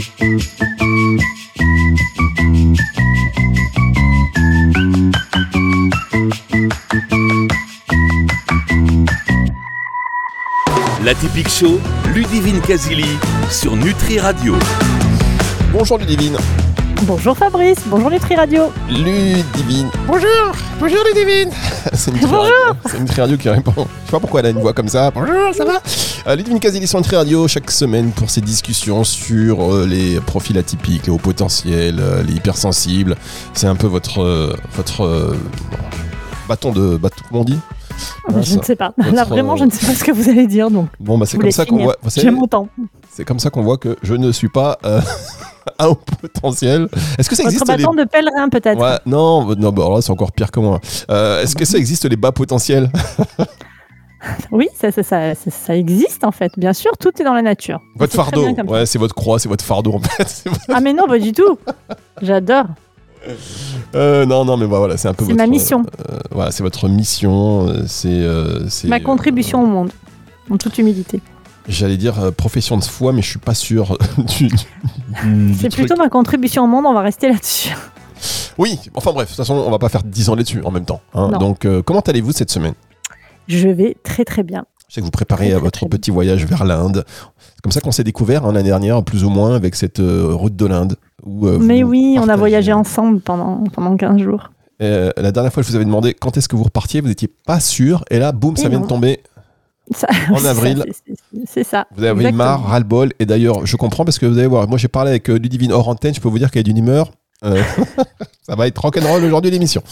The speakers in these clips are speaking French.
La typique show, Ludivine Casili sur Nutri Radio. Bonjour Ludivine. Bonjour Fabrice, bonjour Nutri Radio. Ludivine. Bonjour, bonjour Ludivine. C'est Nutri Radio. C'est Nutri Radio qui répond. Je sais pas pourquoi elle a une voix comme ça. Bonjour, ça va? Euh, Ludivine Casili sur Nutri Radio chaque semaine pour ces discussions sur euh, les profils atypiques, les hauts potentiels, euh, les hypersensibles. C'est un peu votre votre bâton de bâton, comment on dit? Ah, je ne sais pas. Là, Votre, vraiment, euh, je ne sais pas ce que vous allez dire. Donc, Bon bah c'est comme ça qu'on voit. vous savez, J'ai mon temps. C'est comme ça qu'on voit que je ne suis pas euh, un haut potentiel. Est-ce que ça Votre existe les bâton de pèlerin, peut-être. Ouais, non, non, bah alors là c'est encore pire que moi. Euh, Est-ce que ça existe les bas potentiels? Oui, ça, ça, ça, ça- ça existe en fait. Bien sûr, tout est dans la nature. Votre fardeau, ouais, c'est votre croix, c'est votre fardeau en fait. Votre- Ah, mais non, pas du tout. J'adore. Euh, non, non, mais bah, voilà, c'est un peu. C'est ma mission. euh, voilà, c'est votre mission. euh, C'est, euh, Ma euh, contribution au monde. En toute humilité. J'allais dire euh, profession de foi, mais je suis pas sûr du. du- C'est plutôt ma contribution au monde, on va rester là-dessus. Oui, enfin bref, de toute façon, on va pas faire 10 ans là-dessus en même temps. hein. Donc, euh, comment allez-vous cette semaine? Je vais très très bien. Je sais que vous préparez à votre petit voyage vers l'Inde. C'est comme ça qu'on s'est découvert hein, l'année dernière, plus ou moins, avec cette euh, route de l'Inde. euh, Mais oui, on a voyagé ensemble pendant, pendant 15 jours. Euh, la dernière fois, je vous avais demandé quand est-ce que vous repartiez, vous n'étiez pas sûr, et là, boum, Et ça vient de tomber. Ça- En avril. c'est- ça. Vous avez Exactement. marre, ras-le-bol, et d'ailleurs, je comprends parce que vous allez voir, moi j'ai parlé avec euh, Ludivine hors antenne, je peux vous dire qu'elle est d'une humeur. Euh, ça va être rock'n'roll aujourd'hui l'émission.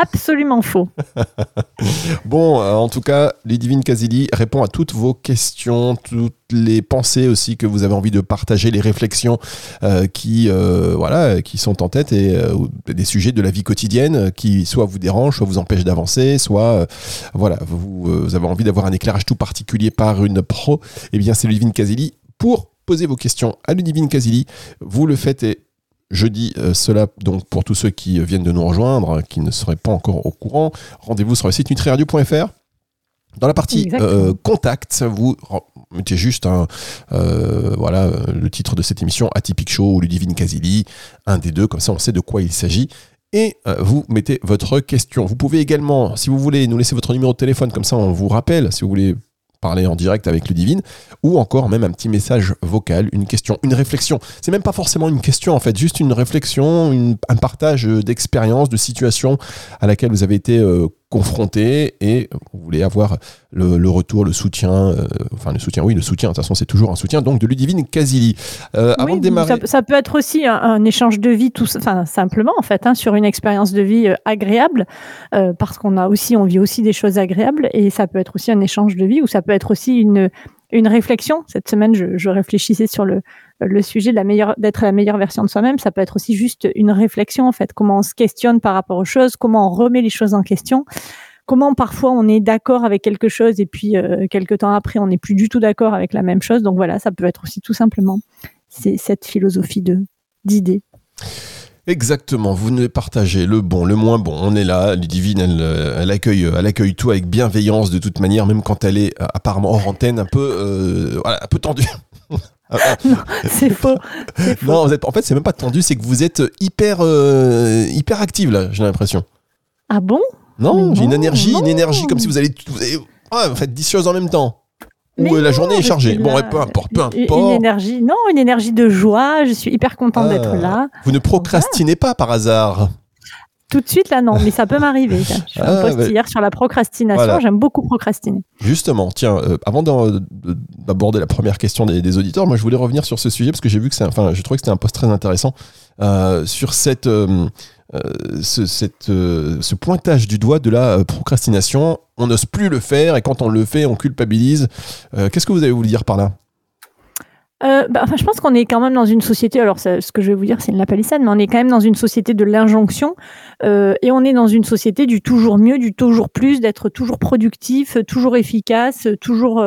Absolument faux. Bon, euh, en tout cas, Ludivine Casili répond à toutes vos questions, toutes les pensées aussi que vous avez envie de partager, les réflexions euh, qui, voilà, qui sont en tête et des sujets de la vie quotidienne qui soit vous dérangent, soit vous empêchent d'avancer, soit voilà, vous, vous avez envie d'avoir un éclairage tout particulier par une pro. Eh bien, c'est Ludivine Casili pour poser vos questions à Ludivine Casili. Vous le faites et je dis euh, cela donc pour tous ceux qui viennent de nous rejoindre, qui ne seraient pas encore au courant. Rendez-vous sur le site nutriradio.fr. Dans la partie euh, contact, vous mettez juste un, euh, voilà, euh, le titre de cette émission, Atypique Show ou Ludivine Casili, un des deux, comme ça on sait de quoi il s'agit. Et euh, vous mettez votre question. Vous pouvez également, si vous voulez, nous laisser votre numéro de téléphone, comme ça on vous rappelle, si vous voulez parler en direct avec Ludivine, ou encore même un petit message vocal, une question, une réflexion. C'est même pas forcément une question en fait, juste une réflexion, un partage d'expérience, de situation à laquelle vous avez été euh, confronté et vous voulez avoir le, le retour, le soutien, euh, enfin le soutien, oui, le soutien, de toute façon c'est toujours un soutien, donc de Ludivine Casili. Euh, avant de démarrer... ça, ça peut être aussi un, un échange de vie, tout, enfin simplement en fait, hein, sur une expérience de vie euh, agréable, euh, parce qu'on a aussi, on vit aussi des choses agréables, et ça peut être aussi un échange de vie, ou ça peut être aussi une une réflexion. Cette semaine, je, je réfléchissais sur le le sujet de la meilleure d'être la meilleure version de soi-même. Ça peut être aussi juste une réflexion en fait, comment on se questionne par rapport aux choses, comment on remet les choses en question. Comment parfois on est d'accord avec quelque chose et puis euh, quelques temps après on n'est plus du tout d'accord avec la même chose. Donc voilà, ça peut être aussi tout simplement cette philosophie d'idées. Exactement, vous ne partagez le bon, le moins bon. On est là, Ludivine, elle, euh, elle, accueille, elle accueille tout avec bienveillance de toute manière, même quand elle est euh, apparemment hors antenne, un peu, euh, un peu tendue. C'est faux. c'est faux. non, vous êtes, en fait, c'est même pas tendu, c'est que vous êtes hyper, euh, hyper active là, j'ai l'impression. Ah bon? Non, j'ai une non, énergie, une non. énergie comme si vous allez, vous allez- ouais, vous faites 10 choses en même temps. Mais Ou euh, la non, journée est chargée. Bon, ouais, peu importe, peu Une- Une importe. énergie, non, une énergie de joie. Je suis hyper contente Ah. d'être là. Vous ne procrastinez pas par hasard. Tout de suite là, non, mais ça peut m'arriver. Je fais Ah, un post bah- hier sur la procrastination. Voilà. J'aime beaucoup procrastiner. Justement, tiens, euh, avant d'aborder la première question des, des auditeurs, moi je voulais revenir sur ce sujet parce que j'ai vu que c'est, enfin, je trouvais que c'était un post très intéressant euh, sur cette, euh, ce, cette, ce pointage du doigt de la procrastination. On n'ose plus le faire et quand on le fait, on culpabilise. Qu'est-ce que vous avez voulu dire par là? Euh, bah, enfin, je pense qu'on est quand même dans une société, alors ce que je vais vous dire c'est une lapalissade, mais on est quand même dans une société de l'injonction euh, et on est dans une société du toujours mieux, du toujours plus, d'être toujours productif, toujours efficace, toujours...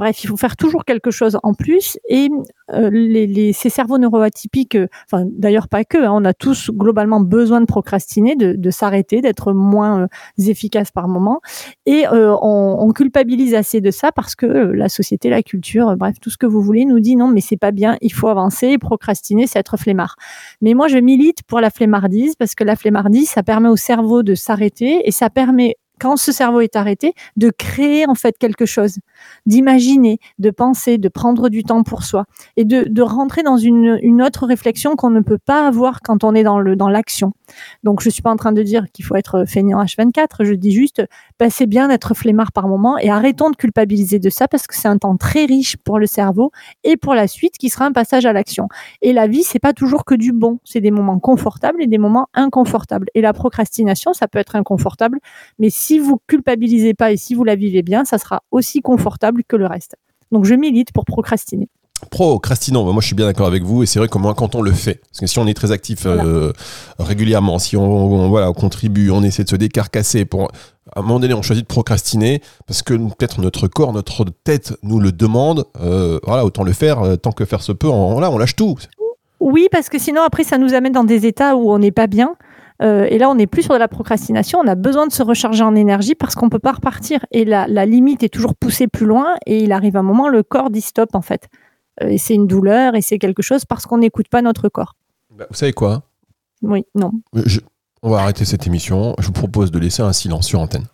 bref, il faut faire toujours quelque chose en plus et euh, les, ces cerveaux neuroatypiques, euh, d'ailleurs pas que, hein, on a tous globalement besoin de procrastiner, de, s'arrêter, d'être moins euh, efficace par moment et on, culpabilise assez de ça parce que la société, la culture, bref, tout ce que vous voulez nous dit non, mais mais c'est pas bien, il faut avancer, procrastiner, c'est être flemmard. Mais moi, je milite pour la flemmardise parce que la flemmardise, ça permet au cerveau de s'arrêter et ça permet quand ce cerveau est arrêté, de créer en fait quelque chose, d'imaginer, de penser, de prendre du temps pour soi et de, rentrer dans une, autre réflexion qu'on ne peut pas avoir quand on est dans l'action. Donc je suis pas en train de dire qu'il faut être feignant H24, je dis juste bah, c'est bien d'être flemmard par moment et arrêtons de culpabiliser de ça parce que c'est un temps très riche pour le cerveau et pour la suite qui sera un passage à l'action. Et la vie c'est pas toujours que du bon, c'est des moments confortables et des moments inconfortables. Et la procrastination ça peut être inconfortable, mais si vous culpabilisez pas et si vous la vivez bien, ça sera aussi confortable que le reste. Donc je milite pour procrastiner. Procrastinant, moi je suis bien d'accord avec vous et c'est vrai que moi, quand on le fait, parce que si on est très actif euh, régulièrement, si on, voilà, contribue, on essaie de se décarcasser pour à un moment donné, on choisit de procrastiner parce que peut-être notre corps, notre tête nous le demande. Euh, voilà, autant le faire euh, tant que faire se peut. On, là, on lâche tout. Oui, parce que sinon après, ça nous amène dans des états où on n'est pas bien. Euh, et là, on n'est plus sur de la procrastination. On a besoin de se recharger en énergie parce qu'on peut pas repartir. Et la, la, limite est toujours poussée plus loin. Et il arrive un moment, le corps dit stop en fait. Euh, et c'est une douleur et c'est quelque chose parce qu'on n'écoute pas notre corps. Bah, vous savez quoi? Oui, non. on va arrêter cette émission. Je vous propose de laisser un silence sur antenne.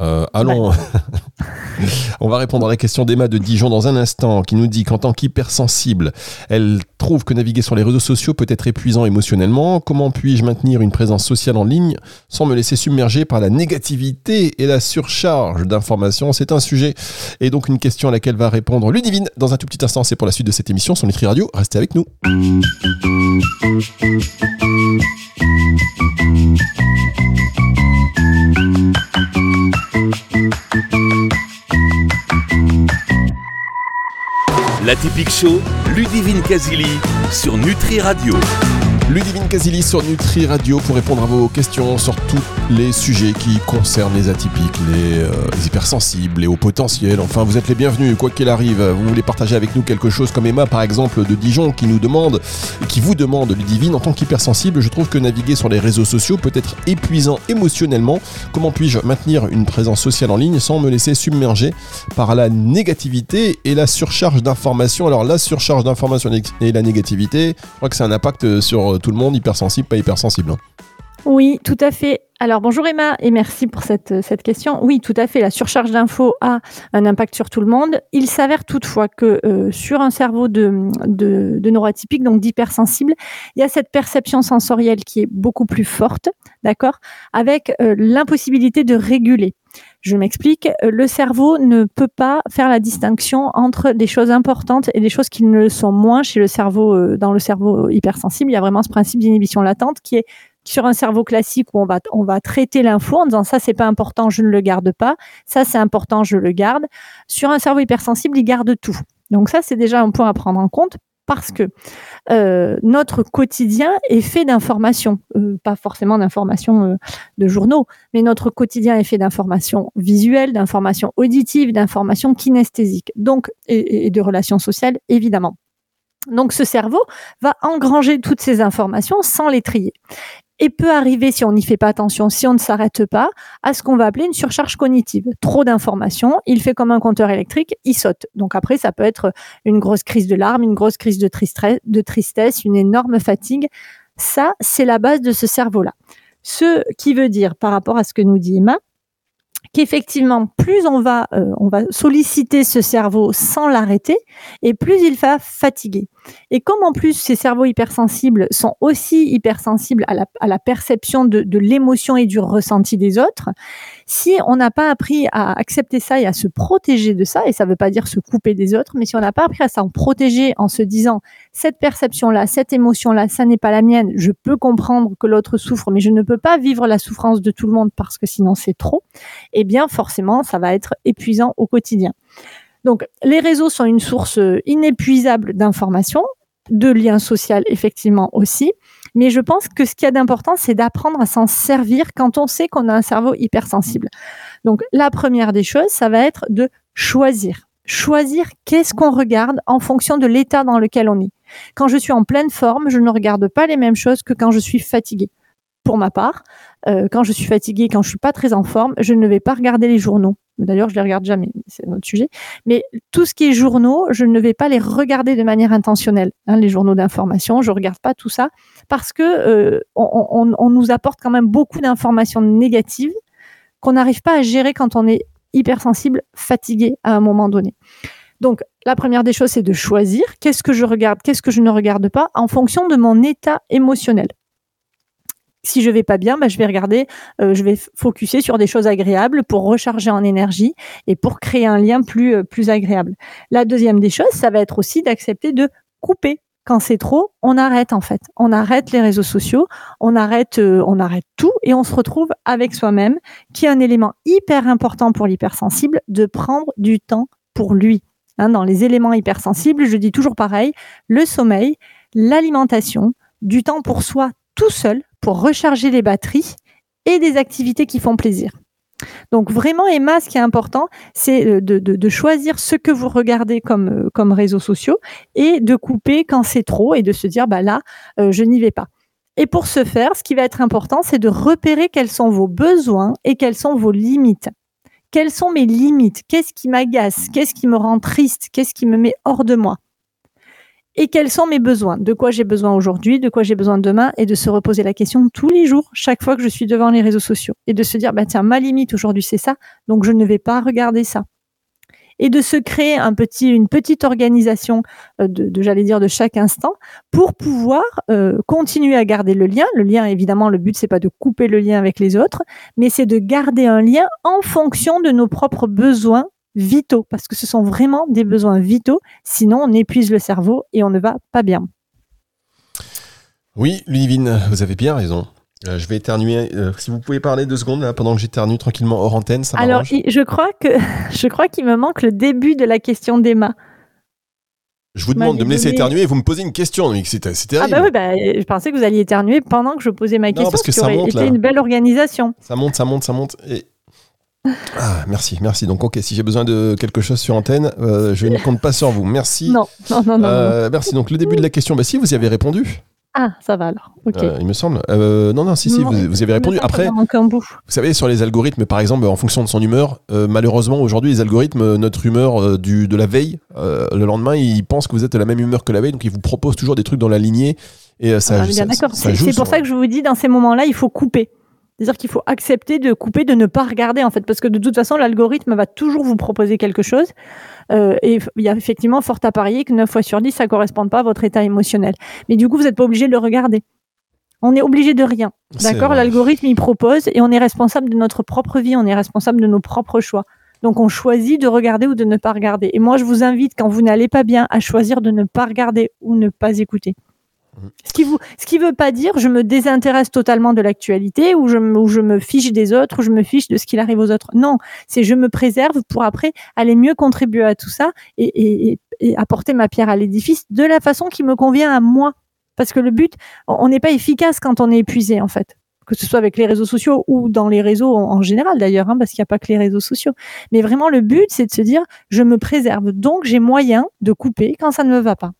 Euh, allons. On va répondre à la question d'Emma de Dijon dans un instant, qui nous dit qu'en tant qu'hypersensible, elle trouve que naviguer sur les réseaux sociaux peut être épuisant émotionnellement. Comment puis-je maintenir une présence sociale en ligne sans me laisser submerger par la négativité et la surcharge d'informations? C'est un sujet et donc une question à laquelle va répondre Ludivine dans un tout petit instant. C'est pour la suite de cette émission sur Nutri Radio. Restez avec nous. La typique show, Ludivine Casili sur Nutri Radio. Ludivine Casili sur Nutri Radio pour répondre à vos questions sur tous les sujets qui concernent les atypiques, les, euh, hypersensibles, les hauts potentiels. Enfin, vous êtes les bienvenus, quoi qu'il arrive. Vous voulez partager avec nous quelque chose comme Emma, par exemple, de Dijon, qui nous demande, qui vous demande, Ludivine, en tant qu'hypersensible, je trouve que naviguer sur les réseaux sociaux peut être épuisant émotionnellement. Comment puis-je maintenir une présence sociale en ligne sans me laisser submerger par la négativité et la surcharge d'informations? Alors, la surcharge d'informations et la négativité, je crois que c'est un impact sur tout le monde, hypersensible, pas hypersensible. Hein. Oui, tout à fait. Alors bonjour Emma et merci pour cette, cette question. Oui, tout à fait, la surcharge d'infos a un impact sur tout le monde. Il s'avère toutefois que euh, sur un cerveau de, de, neuroatypique, donc d'hypersensible, il y a cette perception sensorielle qui est beaucoup plus forte, d'accord, avec euh, l'impossibilité de réguler. Je m'explique, euh, le cerveau ne peut pas faire la distinction entre des choses importantes et des choses qui ne le sont moins chez le cerveau, dans le cerveau hypersensible. Il y a vraiment ce principe d'inhibition latente qui est sur un cerveau classique où on va, on va traiter l'info en disant ça c'est pas important, je ne le garde pas, ça c'est important, je le garde. Sur un cerveau hypersensible, il garde tout. Donc ça c'est déjà un point à prendre en compte parce que euh, notre quotidien est fait d'informations, euh, pas forcément d'informations euh, de journaux, mais notre quotidien est fait d'informations visuelles, d'informations auditives, d'informations kinesthésiques, donc et de relations sociales évidemment. Donc ce cerveau va engranger toutes ces informations sans les trier et peut arriver, si on n'y fait pas attention, si on ne s'arrête pas, à ce qu'on va appeler une surcharge cognitive. Trop d'informations, il fait comme un compteur électrique, il saute. Donc après, ça peut être une grosse crise de larmes, une grosse crise de, tristesse, une énorme fatigue. Ça, c'est la base de ce cerveau-là. Ce qui veut dire, par rapport à ce que nous dit Emma, qu'effectivement, plus on va, euh, on va solliciter ce cerveau sans l'arrêter, et plus il va fatiguer. Et comme en plus ces cerveaux hypersensibles sont aussi hypersensibles à la, perception de, de l'émotion et du ressenti des autres, si on n'a pas appris à accepter ça et à se protéger de ça, et ça ne veut pas dire se couper des autres, mais si on n'a pas appris à s'en protéger en se disant cette perception-là, cette émotion-là, ça n'est pas la mienne, je peux comprendre que l'autre souffre, mais je ne peux pas vivre la souffrance de tout le monde parce que sinon c'est trop, eh bien forcément ça va être épuisant au quotidien. Donc, les réseaux sont une source inépuisable d'informations, de liens sociaux effectivement aussi. Mais je pense que ce qu'il y a d'important, c'est d'apprendre à s'en servir quand on sait qu'on a un cerveau hypersensible. Donc, la première des choses, ça va être de choisir. Choisir qu'est-ce qu'on regarde en fonction de l'état dans lequel on est. Quand je suis en pleine forme, je ne regarde pas les mêmes choses que quand je suis fatiguée. Pour ma part, euh, quand je suis fatiguée, quand je suis pas très en forme, je ne vais pas regarder les journaux D'ailleurs, je les regarde jamais, c'est notre sujet. Mais tout ce qui est journaux, je ne vais pas les regarder de manière intentionnelle. Hein, les journaux d'information, je regarde pas tout ça parce que euh, nous apporte quand même beaucoup d'informations négatives qu'on n'arrive pas à gérer quand on est hypersensible, fatigué à un moment donné. Donc, la première des choses, c'est de choisir qu'est-ce que je regarde, qu'est-ce que je ne regarde pas en fonction de mon état émotionnel? Si je vais pas bien, bah, je vais regarder, euh, je vais focuser sur des choses agréables pour recharger en énergie et pour créer un lien plus, euh, plus agréable. La deuxième des choses, ça va être aussi d'accepter de couper quand c'est trop, on arrête en fait. On arrête les réseaux sociaux, on arrête, euh, tout et on se retrouve avec soi-même, qui est un élément hyper important pour l'hypersensible, de prendre du temps pour lui. Hein, dans les éléments hypersensibles, je dis toujours pareil, le sommeil, l'alimentation, du temps pour soi tout seul pour recharger les batteries et des activités qui font plaisir. Donc vraiment, Emma, ce qui est important, c'est euh, de, choisir ce que vous regardez comme, euh, comme réseaux sociaux et de couper quand c'est trop et de se dire, bah là, euh, je n'y vais pas. Et pour ce faire, ce qui va être important, c'est de repérer quels sont vos besoins et quelles sont vos limites. Quelles sont mes limites? Qu'est-ce qui m'agace? Qu'est-ce qui me rend triste? Qu'est-ce qui me met hors de moi? Et quels sont mes besoins? De quoi j'ai besoin aujourd'hui? De quoi j'ai besoin demain? Et de se reposer la question tous les jours, chaque fois que je suis devant les réseaux sociaux. Et de se dire, bah tiens, ma limite aujourd'hui, c'est ça, donc je ne vais pas regarder ça. Et de se créer un petit, une petite organisation euh, de, j'allais dire, de chaque instant pour pouvoir euh, continuer à garder le lien. Le lien, évidemment, le but c'est pas de couper le lien avec les autres, mais c'est de garder un lien en fonction de nos propres besoins vitaux, parce que ce sont vraiment des besoins vitaux. Sinon, on épuise le cerveau et on ne va pas bien. Oui, Ludivine, vous avez bien raison. Euh, je vais éternuer. Euh, si vous pouvez parler deux secondes là, pendant que j'éternue tranquillement hors antenne, ça Alors, je crois que je crois qu'il me manque le début de la question d'Emma. Je vous demande de me laisser éternuer et vous me posez une question. C'est terrible. Ah bah oui, bah, je pensais que vous alliez éternuer pendant que je posais ma question. parce que ça monte, été une belle organisation. Ça monte, ça monte, ça monte. Et... Ah, merci, merci. Donc, ok, si j'ai besoin de quelque chose sur antenne, euh, je ne compte pas sur vous. Merci. Non, non, non, non. Merci. Donc, le début de la question, bah, si vous y avez répondu. Ah, ça va alors. Euh, il me semble. Euh, non, non, si, si, vous, avez répondu. Après, vous savez, sur les algorithmes, par exemple, en fonction de son humeur, euh, malheureusement, aujourd'hui, les algorithmes, notre humeur du, de la veille, le lendemain, ils pensent que vous êtes de la même humeur que la veille, donc ils vous proposent toujours des trucs dans la lignée. Et ça, ah, d'accord. C'est pour ça que je vous dis, dans ces moments-là, il faut couper. C'est-à-dire qu'il faut accepter de couper, de ne pas regarder, en fait, parce que de toute façon, l'algorithme va toujours vous proposer quelque chose. Euh, et il y a effectivement fort à parier que 9 fois sur 10, ça ne correspond pas à votre état émotionnel. Mais du coup, vous n'êtes pas obligé de le regarder. On est obligé de rien. D'accord? L'algorithme, il propose et on est responsable de notre propre vie, on est responsable de nos propres choix. Donc on choisit de regarder ou de ne pas regarder. Et moi, je vous invite, quand vous n'allez pas bien, à choisir de ne pas regarder ou ne pas écouter. Ce qui qui veut pas dire je me désintéresse totalement de l'actualité ou je, me fiche des autres ou je me fiche de ce qu'il arrive aux autres. Non, c'est je me préserve pour après aller mieux contribuer à tout ça et apporter ma pierre à l'édifice de la façon qui me convient à moi. Parce que le but, on n'est pas efficace quand on est épuisé en fait que ce soit avec les réseaux sociaux ou dans les réseaux en, général d'ailleurs, hein, parce qu'il n'y a pas que les réseaux sociaux. Mais vraiment, le but, c'est de se dire, je me préserve, donc j'ai moyen de couper quand ça ne me va pas.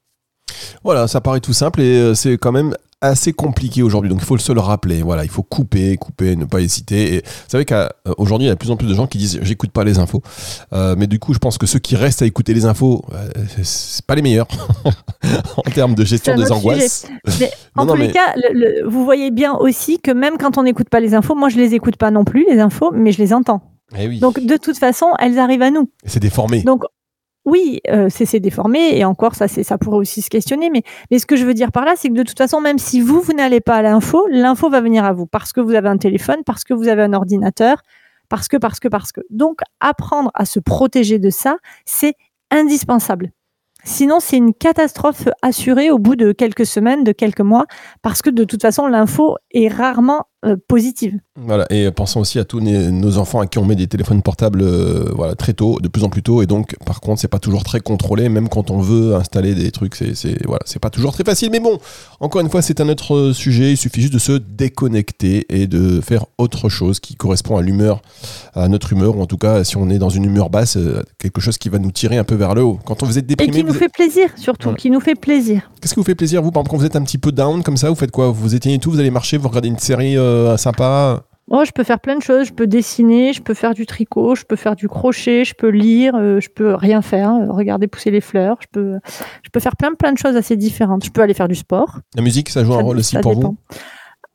Voilà, ça paraît tout simple et euh, c'est quand même assez compliqué aujourd'hui. Donc il faut se le rappeler. Voilà, il faut couper, couper, ne pas hésiter. Et vous savez qu'aujourd'hui, il y a de plus en plus de gens qui disent j'écoute pas les infos. Euh, mais du coup, je pense que ceux qui restent à écouter les infos, euh, c'est pas les meilleurs en termes de gestion des angoisses. en tous les cas, vous voyez bien aussi que même quand on n'écoute pas les infos, moi je les écoute pas non plus les infos, mais je les entends. Eh Donc de toute façon, elles arrivent à nous. C'est déformé. Donc oui, euh, c'est déformé et encore ça, ça pourrait aussi se questionner. Mais, mais ce que je veux dire par là, c'est que de toute façon, même si vous, vous n'allez pas à l'info, l'info va venir à vous parce que vous avez un téléphone, parce que vous avez un ordinateur, parce que, parce que, parce que. Donc, apprendre à se protéger de ça, c'est indispensable. Sinon, c'est une catastrophe assurée au bout de quelques semaines, de quelques mois, parce que de toute façon, l'info est rarement euh, positive. Voilà, et pensons aussi à tous nos enfants à qui on met des téléphones portables euh, voilà, très tôt, de plus en plus tôt, et donc par contre c'est pas toujours très contrôlé, même quand on veut installer des trucs, c'est voilà, c'est pas toujours très facile. Mais bon, encore une fois, c'est un autre sujet, il suffit juste de se déconnecter et de faire autre chose qui correspond à l'humeur, à notre humeur, ou en tout cas si on est dans une humeur basse, euh, quelque chose qui va nous tirer un peu vers le haut. Quand on vous êtes déprimé, et qui nous fait plaisir surtout, qui nous fait plaisir. Qu'est-ce qui vous fait plaisir vous, par exemple, quand vous êtes un petit peu down comme ça, vous faites quoi Vous éteignez tout, vous allez marcher, vous regardez une série sympa Oh, je peux faire plein de choses. Je peux dessiner, je peux faire du tricot, je peux faire du crochet, je peux lire, euh, je peux rien faire, euh, regarder pousser les fleurs. Je peux, je peux faire plein plein de choses assez différentes. Je peux aller faire du sport. La musique, ça joue un Ça- rôle aussi pour dépend. vous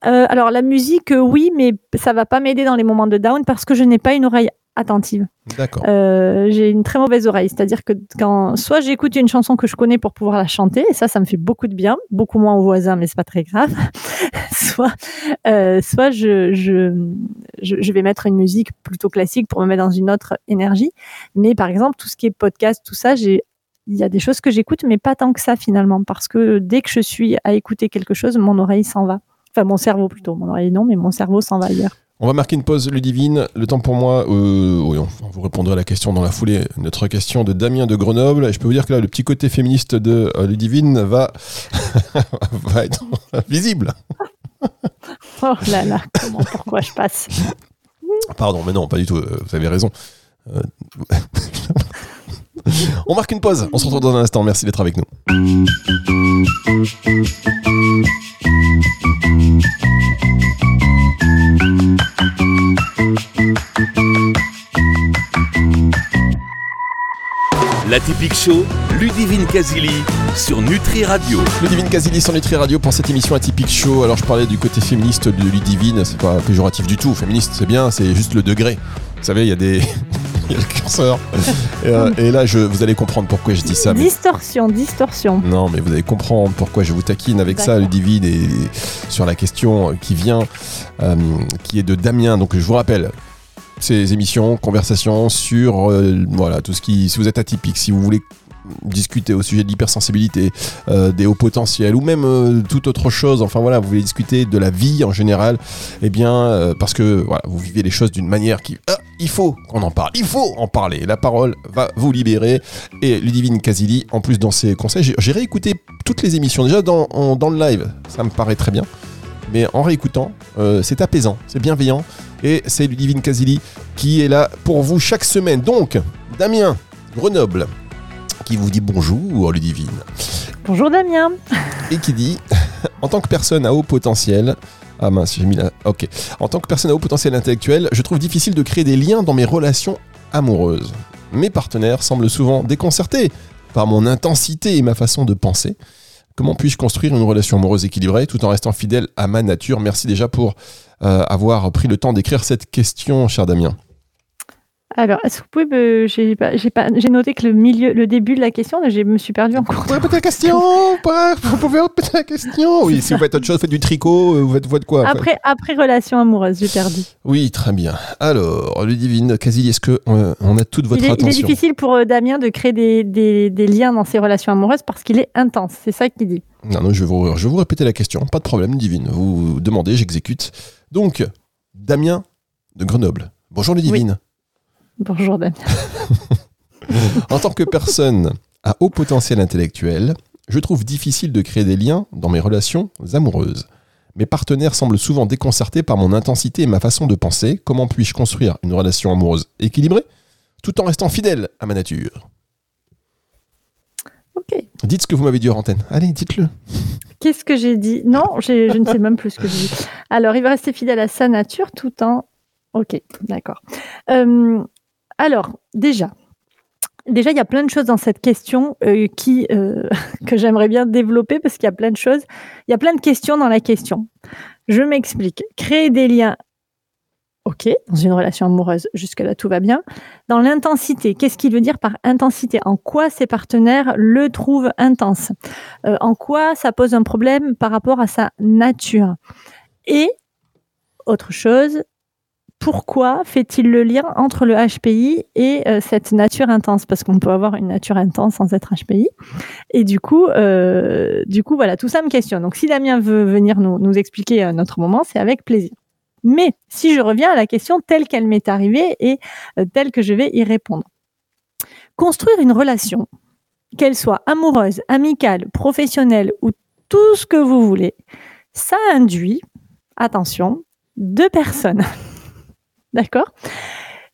Euh, alors la musique, euh, oui, mais ça va pas m'aider dans les moments de down parce que je n'ai pas une oreille attentive. D'accord. Euh, j'ai une très mauvaise oreille, c'est-à-dire que quand soit j'écoute une chanson que je connais pour pouvoir la chanter, et ça, ça me fait beaucoup de bien, beaucoup moins aux voisins, mais c'est pas très grave. soit, euh, soit je, je, je, je vais mettre une musique plutôt classique pour me mettre dans une autre énergie. Mais par exemple, tout ce qui est podcast, tout ça, j'ai il y a des choses que j'écoute, mais pas tant que ça finalement, parce que dès que je suis à écouter quelque chose, mon oreille s'en va. Enfin, mon cerveau plutôt. Mon oreille non, mais mon cerveau s'en va ailleurs. On va marquer une pause, Ludivine. Le temps pour moi, euh, oui, on on vous répondra à la question dans la foulée. Notre question de Damien de Grenoble. Et je peux vous dire que là, le petit côté féministe de euh, Ludivine va, va être visible. Oh là là, comment, pourquoi je passe Pardon, mais non, pas du tout. euh, Vous avez raison. Euh, on marque une pause. On se retrouve dans un instant. Merci d'être avec nous. La typique show, Ludivine Kazili sur Nutri Radio. Ludivine Casili sur Nutri Radio pour cette émission atypique show. Alors je parlais du côté féministe de Ludivine, c'est pas péjoratif du tout. Féministe, c'est bien, c'est juste le degré. Vous savez, il y a des. Il y a le curseur. Et, euh, et là, je, vous allez comprendre pourquoi je dis ça. mais- Distorsion, distorsion. Non, mais vous allez comprendre pourquoi je vous taquine avec ça. Ludivine, et sur la question qui vient, euh, qui est de Damien. Donc, je vous rappelle, ces émissions, conversations sur euh, voilà tout ce qui, si vous êtes atypique, si vous voulez discuter au sujet de l'hypersensibilité, euh, des hauts potentiels ou même euh, toute autre chose. Enfin voilà, vous voulez discuter de la vie en général. Eh bien, euh, parce que voilà, vous vivez les choses d'une manière qui, il faut qu'on en parle. Il faut en parler. La parole va vous libérer. Et Ludivine Kazili, en plus dans ses conseils, j'ai- réécouté toutes les émissions. Déjà dans, dans le live, ça me paraît très bien. Mais en réécoutant, c'est apaisant, c'est bienveillant. Et c'est Ludivine Kazili qui est là pour vous chaque semaine. Donc, Damien, Grenoble, qui vous dit bonjour, Ludivine. Bonjour Damien. Et qui dit, en tant que personne à haut potentiel, ah mince, j'ai mis la... Ok. En tant que personne à haut potentiel intellectuel, je trouve difficile de créer des liens dans mes relations amoureuses. Mes partenaires semblent souvent déconcertés par mon intensité et ma façon de penser. Comment puis-je construire une relation amoureuse équilibrée tout en restant fidèle à ma nature? Merci déjà pour euh, avoir pris le temps d'écrire cette question, cher Damien. Alors, est-ce que vous pouvez me... J'ai pas- j'ai pas... j'ai noté que le milieu, le début de la question, je me suis perdue en cours. Vous pouvez répéter la question Vous pouvez répéter la question Oui, si vous faites autre chose, faites du tricot, euh, vous faites, vous faites quoi? Après, après relation amoureuse, j'ai perdu. Oui, très bien. Alors, Ludivine, Casili, est-ce que euh, on a toute votre Il est, il est attention? difficile pour euh, Damien de créer des, des- des liens dans ses relations amoureuses parce qu'il est intense. C'est ça qu'il dit. Non, non, je vais, vous, je vais vous répéter la question. Pas de problème, Ludivine. Vous demandez, j'exécute. Donc, Damien de Grenoble. Bonjour Ludivine. Bonjour Damien. En tant que personne à haut potentiel intellectuel, je trouve difficile de créer des liens dans mes relations amoureuses. Mes partenaires semblent souvent déconcertés par mon intensité et ma façon de penser. Comment puis-je construire une relation amoureuse équilibrée tout en restant fidèle à ma nature? Ok. Dites ce que vous m'avez dit hors antenne. Allez, dites-le. Qu'est-ce que j'ai dit? Non, je ne sais même plus ce que j'ai dit. Alors, il va rester fidèle à sa nature tout en. Ok, d'accord. Euh, alors, déjà, déjà, il y a plein de choses dans cette question euh, euh, que j'aimerais bien développer parce qu'il y a plein de choses. Il y a plein de questions dans la question. Je m'explique. Créer des liens. Ok, dans une relation amoureuse, jusque-là tout va bien. Dans l'intensité, qu'est-ce qu'il veut dire par intensité? En quoi ses partenaires le trouvent intense? Euh, En quoi ça pose un problème par rapport à sa nature? Et, autre chose, pourquoi fait-il le lien entre le HPI et euh, cette nature intense? Parce qu'on peut avoir une nature intense sans être HPI. Et du coup, euh, du voilà, tout ça me questionne. Donc, si Damien veut venir nous, expliquer à un autre moment, c'est avec plaisir. Mais si je reviens à la question telle qu'elle m'est arrivée et euh, telle que je vais y répondre. Construire une relation, qu'elle soit amoureuse, amicale, professionnelle ou tout ce que vous voulez, ça induit, attention, deux personnes. D'accord?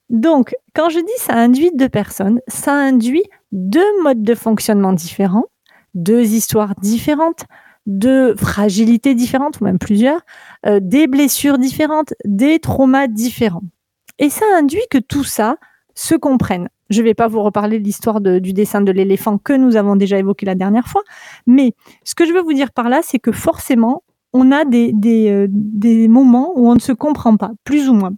Donc, quand je dis ça induit deux personnes, ça induit deux modes de fonctionnement différents, deux histoires différentes, de fragilités différentes, ou même plusieurs, euh, des blessures différentes, des traumas différents. Et ça induit que tout ça se comprenne. Je ne vais pas vous reparler de l'histoire du dessin de l'éléphant que nous avons déjà évoqué la dernière fois, mais ce que je veux vous dire par là, c'est que forcément, on a des, euh, des, moments où on ne se comprend pas, plus ou moins.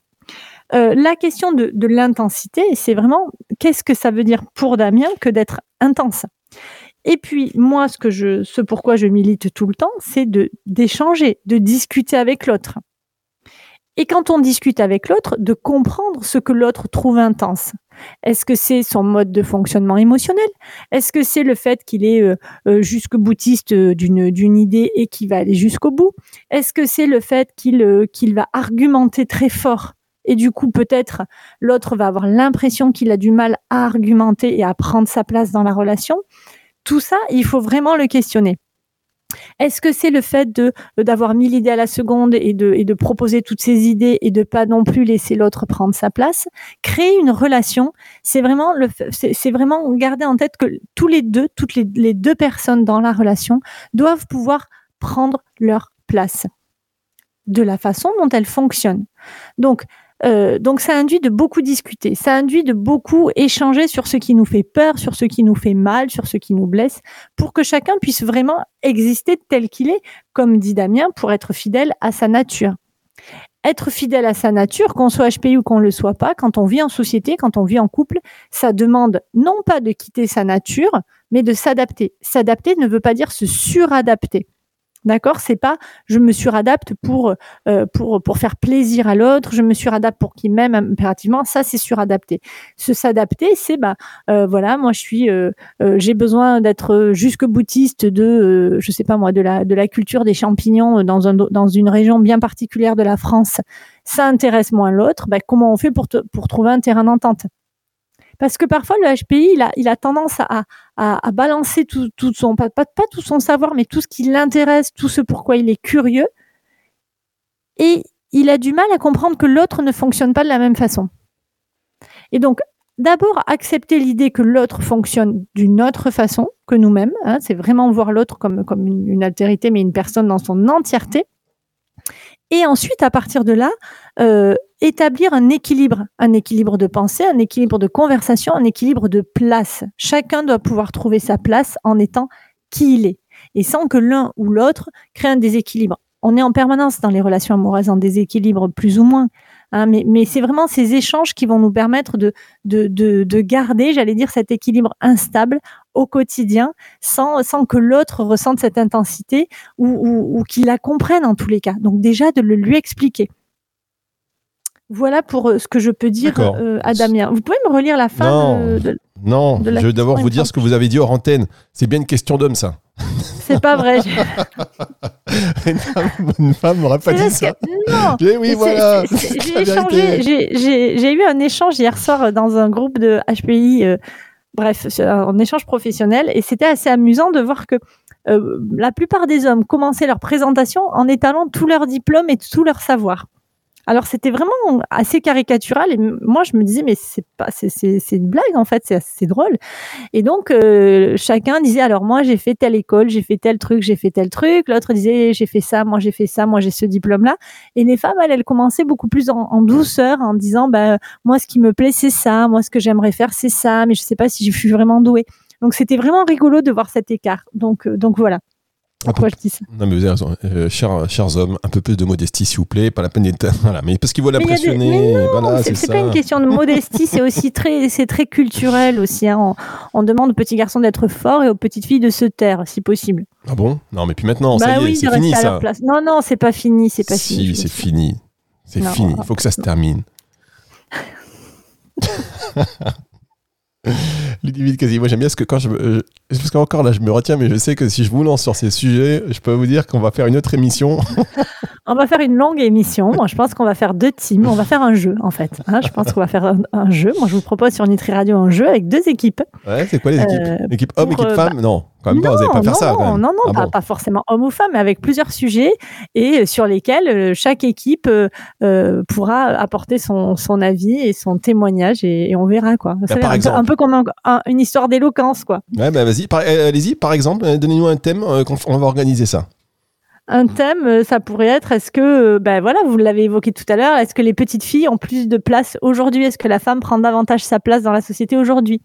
Euh, la question de, l'intensité, c'est vraiment qu'est-ce que ça veut dire pour Damien que d'être intense? Et puis, moi, ce que je, ce pourquoi je milite tout le temps, c'est d'échanger, de discuter avec l'autre. Et quand on discute avec l'autre, de comprendre ce que l'autre trouve intense. Est-ce que c'est son mode de fonctionnement émotionnel? Est-ce que c'est le fait qu'il est euh, euh boutiste euh, d'une, idée et qu'il va aller jusqu'au bout? Est-ce que c'est le fait qu'il va argumenter très fort? Et du coup peut-être l'autre va avoir l'impression qu'il a du mal à argumenter et à prendre sa place dans la relation Tout ça, il faut vraiment le questionner. Est-ce que c'est le fait de d'avoir mis l'idée à la seconde et de, de proposer toutes ces idées et de pas non plus laisser l'autre prendre sa place? Créer une relation, c'est vraiment le c'est vraiment garder en tête que tous les deux, toutes les, les deux personnes dans la relation doivent pouvoir prendre leur place de la façon dont elles fonctionnent. Donc euh, donc ça induit de beaucoup discuter, ça induit de beaucoup échanger sur ce qui nous fait peur, sur ce qui nous fait mal, sur ce qui nous blesse, pour que chacun puisse vraiment exister tel qu'il est, comme dit Damien, pour être fidèle à sa nature. Être fidèle à sa nature, qu'on soit HPI ou qu'on ne le soit pas, quand on vit en société, quand on vit en couple, ça demande non pas de quitter sa nature, mais de s'adapter. S'adapter ne veut pas dire se suradapter. D'accord C'est pas je me suradapte pour euh, pour pour faire plaisir à l'autre, je me suradapte pour qu'il m'aime impérativement, ça c'est suradapter. Se s'adapter, c'est bah euh, voilà, moi je suis euh, j'ai besoin d'être jusque boutiste de je sais pas moi de la de la culture des champignons dans un dans une région bien particulière de la France. Ça intéresse moins l'autre, bah, comment on fait pour pour trouver un terrain d'entente? Parce que parfois, le HPI, il a, tendance à, balancer tout, son, pas, tout son savoir, mais tout ce qui l'intéresse, tout ce pourquoi il est curieux. Et il a du mal à comprendre que l'autre ne fonctionne pas de la même façon. Et donc, d'abord, accepter l'idée que l'autre fonctionne d'une autre façon que nous-mêmes. Hein, c'est vraiment voir l'autre comme, une altérité, mais une personne dans son entièreté. Et ensuite, à partir de là, euh, établir un équilibre, un équilibre de pensée, un équilibre de conversation, un équilibre de place. Chacun doit pouvoir trouver sa place en étant qui il est, et sans que l'un ou l'autre crée un déséquilibre. On est en permanence dans les relations amoureuses en déséquilibre, plus ou moins. Hein, mais, mais c'est vraiment ces échanges qui vont nous permettre de, de, de, de garder, j'allais dire, cet équilibre instable au quotidien sans, que l'autre ressente cette intensité ou, ou qu'il la comprenne en tous les cas. Donc déjà de le lui expliquer. Voilà pour euh, ce que je peux dire euh, à Damien. Vous pouvez me relire la fin Non, de, de- non de la je vais d'abord vous dire ce que vous avez dit hors antenne. C'est bien une question d'homme, ça. C'est pas vrai. une femme, m'aurait pas dit ça. que- non. Oui, voilà. J'ai eu un échange hier soir dans un groupe de HPI, euh, bref, un échange professionnel, et c'était assez amusant de voir que euh, la plupart des hommes commençaient leur présentation en étalant tous leurs diplômes et tout leur savoir. Alors c'était vraiment assez caricatural et moi je me disais mais c'est pas c'est une blague en fait c'est assez drôle et donc euh, chacun disait alors moi j'ai fait telle école j'ai fait tel truc j'ai fait tel truc l'autre disait j'ai fait ça moi j'ai fait ça moi j'ai ce diplôme là et les femmes, elles, elles commençaient beaucoup plus en, en douceur, en disant, bah, moi, ce qui me plaît, c'est ça. Moi, ce que j'aimerais faire, c'est ça. Mais je sais pas si je suis vraiment douée. Donc, c'était vraiment rigolo de voir cet écart. Donc, euh, donc voilà. Pourquoi je dis ça? Non, mais vous avez raison. Euh, chers, chers hommes, un peu plus de modestie, s'il vous plaît. Pas la peine d'être. Voilà, mais parce qu'il faut Mais il y a des- Voilà, c'est pas une question de modestie, c'est aussi très, c'est très culturel aussi. hein. On, on demande aux petits garçons d'être forts et aux petites filles de se taire, si possible. Ah bon? Non, mais puis maintenant, bah ça y est, oui, c'est fini à leur ça. place. Non, non, c'est pas fini, c'est pas si, fini. je c'est fini. C'est fini. Il faut que ça se termine. Ludivine quasi. Moi, j'aime bien ce que quand je. Parce qu'encore là, je me retiens, mais je sais que si je vous lance sur ces sujets, je peux vous dire qu'on va faire une autre émission. On va faire une longue émission. Moi, je pense qu'on va faire deux teams. On va faire un jeu, en fait. hein. je pense qu'on va faire un, un jeu. Moi, je vous propose sur Nutri Radio un jeu avec deux équipes. Ouais, c'est quoi les équipes Euh, Équipe homme, équipe euh, femme Non, quand même pas, non, vous n'allez pas faire non, ça. quand non, même. non, non, Ah pas, bon pas forcément homme ou femme, mais avec plusieurs sujets et sur lesquels euh, chaque équipe euh, pourra apporter son, son avis et son témoignage et, et on verra quoi. Vous savez, par un, peu, exemple. un peu comme un- un- une histoire d'éloquence quoi. Ouais, bah vas-y, euh, allez-y, par exemple, euh, donnez-nous un thème, euh, qu'on- on va organiser ça. Un thème, ça pourrait être, est-ce que, ben voilà, vous l'avez évoqué tout à l'heure, est-ce que les petites filles ont plus de place aujourd'hui? Est-ce que la femme prend davantage sa place dans la société aujourd'hui?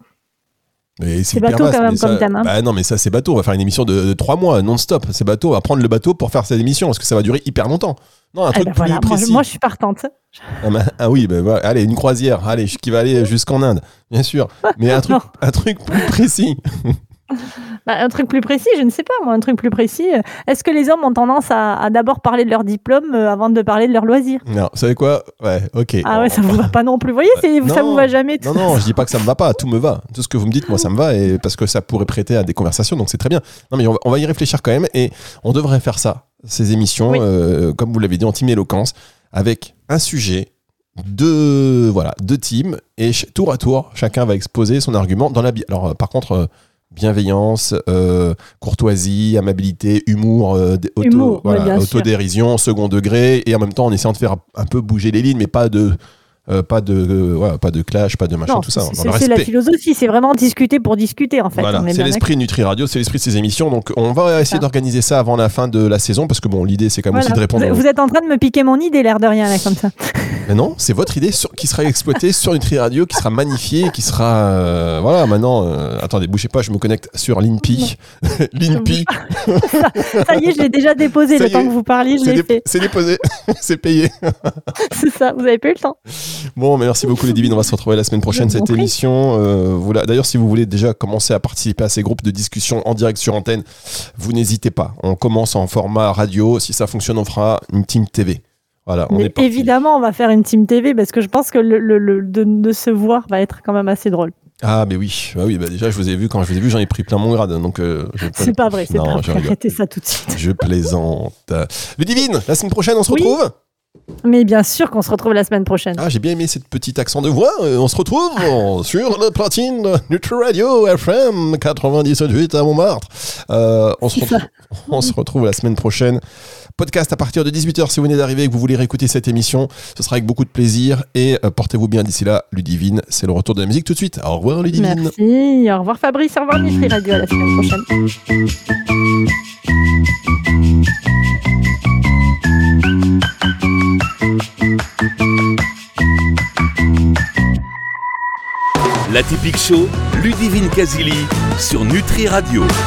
C'est bateau vaste, quand même mais comme ça- thème, hein. Bah non, mais ça c'est bateau. On va faire une émission de, de trois mois non-stop. C'est bateau. On va prendre le bateau pour faire cette émission parce que ça va durer hyper longtemps. Non, un Eh truc ben plus voilà, précis. je- moi, je suis partante. Ah, bah, ah oui, bah, voilà. allez, une croisière. Allez, qui va aller jusqu'en Inde, bien sûr. Mais un truc, un truc plus précis. Bah, un truc plus précis, je ne sais pas, moi, un truc plus précis. euh, Est-ce que les hommes ont tendance à, à d'abord parler de leur diplôme euh, avant de parler de leur loisir? Non, vous savez quoi? Ouais, ok. Ah ouais, ça vous va pas non plus. Vous voyez, c'est- ça Non. vous va jamais. tout Non, non, je dis pas que ça me va pas, tout me va. Tout ce que vous me dites, moi, ça me va, et parce que ça pourrait prêter à des conversations, donc c'est très bien. Non, mais on va, on va y réfléchir quand même, et on devrait faire ça, ces émissions, Oui. euh, comme vous l'avez dit, en team éloquence, avec un sujet, deux, voilà, deux teams, et ch- tour à tour, chacun va exposer son argument dans la. bi- Alors, par contre. euh, Bienveillance, euh, courtoisie, amabilité, humour, euh, auto- Humour, voilà, ouais, autodérision, second degré, et en même temps en essayant de faire un peu bouger les lignes, mais pas de, euh, pas de, euh, pas de clash, pas de machin, Non, tout ça. c'est- la philosophie, c'est vraiment discuter pour discuter en fait. Voilà, c'est l'esprit de Nutri Radio, c'est l'esprit de ces émissions. Donc, on va essayer d'organiser ça avant la fin de la saison parce que bon, l'idée c'est quand même aussi de répondre. Vous, vous êtes en train de me piquer mon idée, l'air de rien, là, comme ça. Mais non, c'est votre idée sur- qui sera exploitée sur Nutri Radio, qui sera magnifiée, qui sera euh, voilà. Maintenant, attendez, bougez pas, je me connecte sur l'INPI. L'INPI, Ça y est, je l'ai déjà déposé. Ça Le temps est, que vous parliez, je l'ai fait. c'est déposé, c'est payé. C'est ça, vous avez pas eu le temps. Bon, mais merci beaucoup les divines. On va se retrouver la semaine prochaine cette émission. Euh, voilà. D'ailleurs, si vous voulez déjà commencer à participer à ces groupes de discussion en direct sur antenne, vous n'hésitez pas. On commence en format radio. Si ça fonctionne, on fera une team TV. Voilà, on Mais est parti. évidemment, on va faire une team TV parce que je pense que le, le- le- de, de se voir va être quand même assez drôle. Ah, mais oui, bah oui, bah déjà je vous ai vu quand je vous ai vu, j'en ai pris plein mon grade, donc euh, je- C'est pas vrai, c'est pas je vrai. Arrêtez ça tout de suite. Je plaisante. Ludivine, la semaine prochaine, on se Oui. retrouve? Mais bien sûr qu'on se retrouve la semaine prochaine. Ah, j'ai bien aimé cette petite accent de voix. Euh, on se retrouve sur le platine Nutri Radio FM 98 à Montmartre. Euh, on, se retrouve, on se retrouve la semaine prochaine. Podcast à partir de 18h si vous venez d'arriver et que vous voulez réécouter cette émission. Ce sera avec beaucoup de plaisir et euh, portez-vous bien d'ici là. Ludivine, c'est le retour de la musique tout de suite. Au revoir Ludivine. Merci. Au revoir Fabrice. Au revoir Nutri Radio. À la semaine prochaine. La Typique Show, Ludivine Kazili sur Nutri Radio.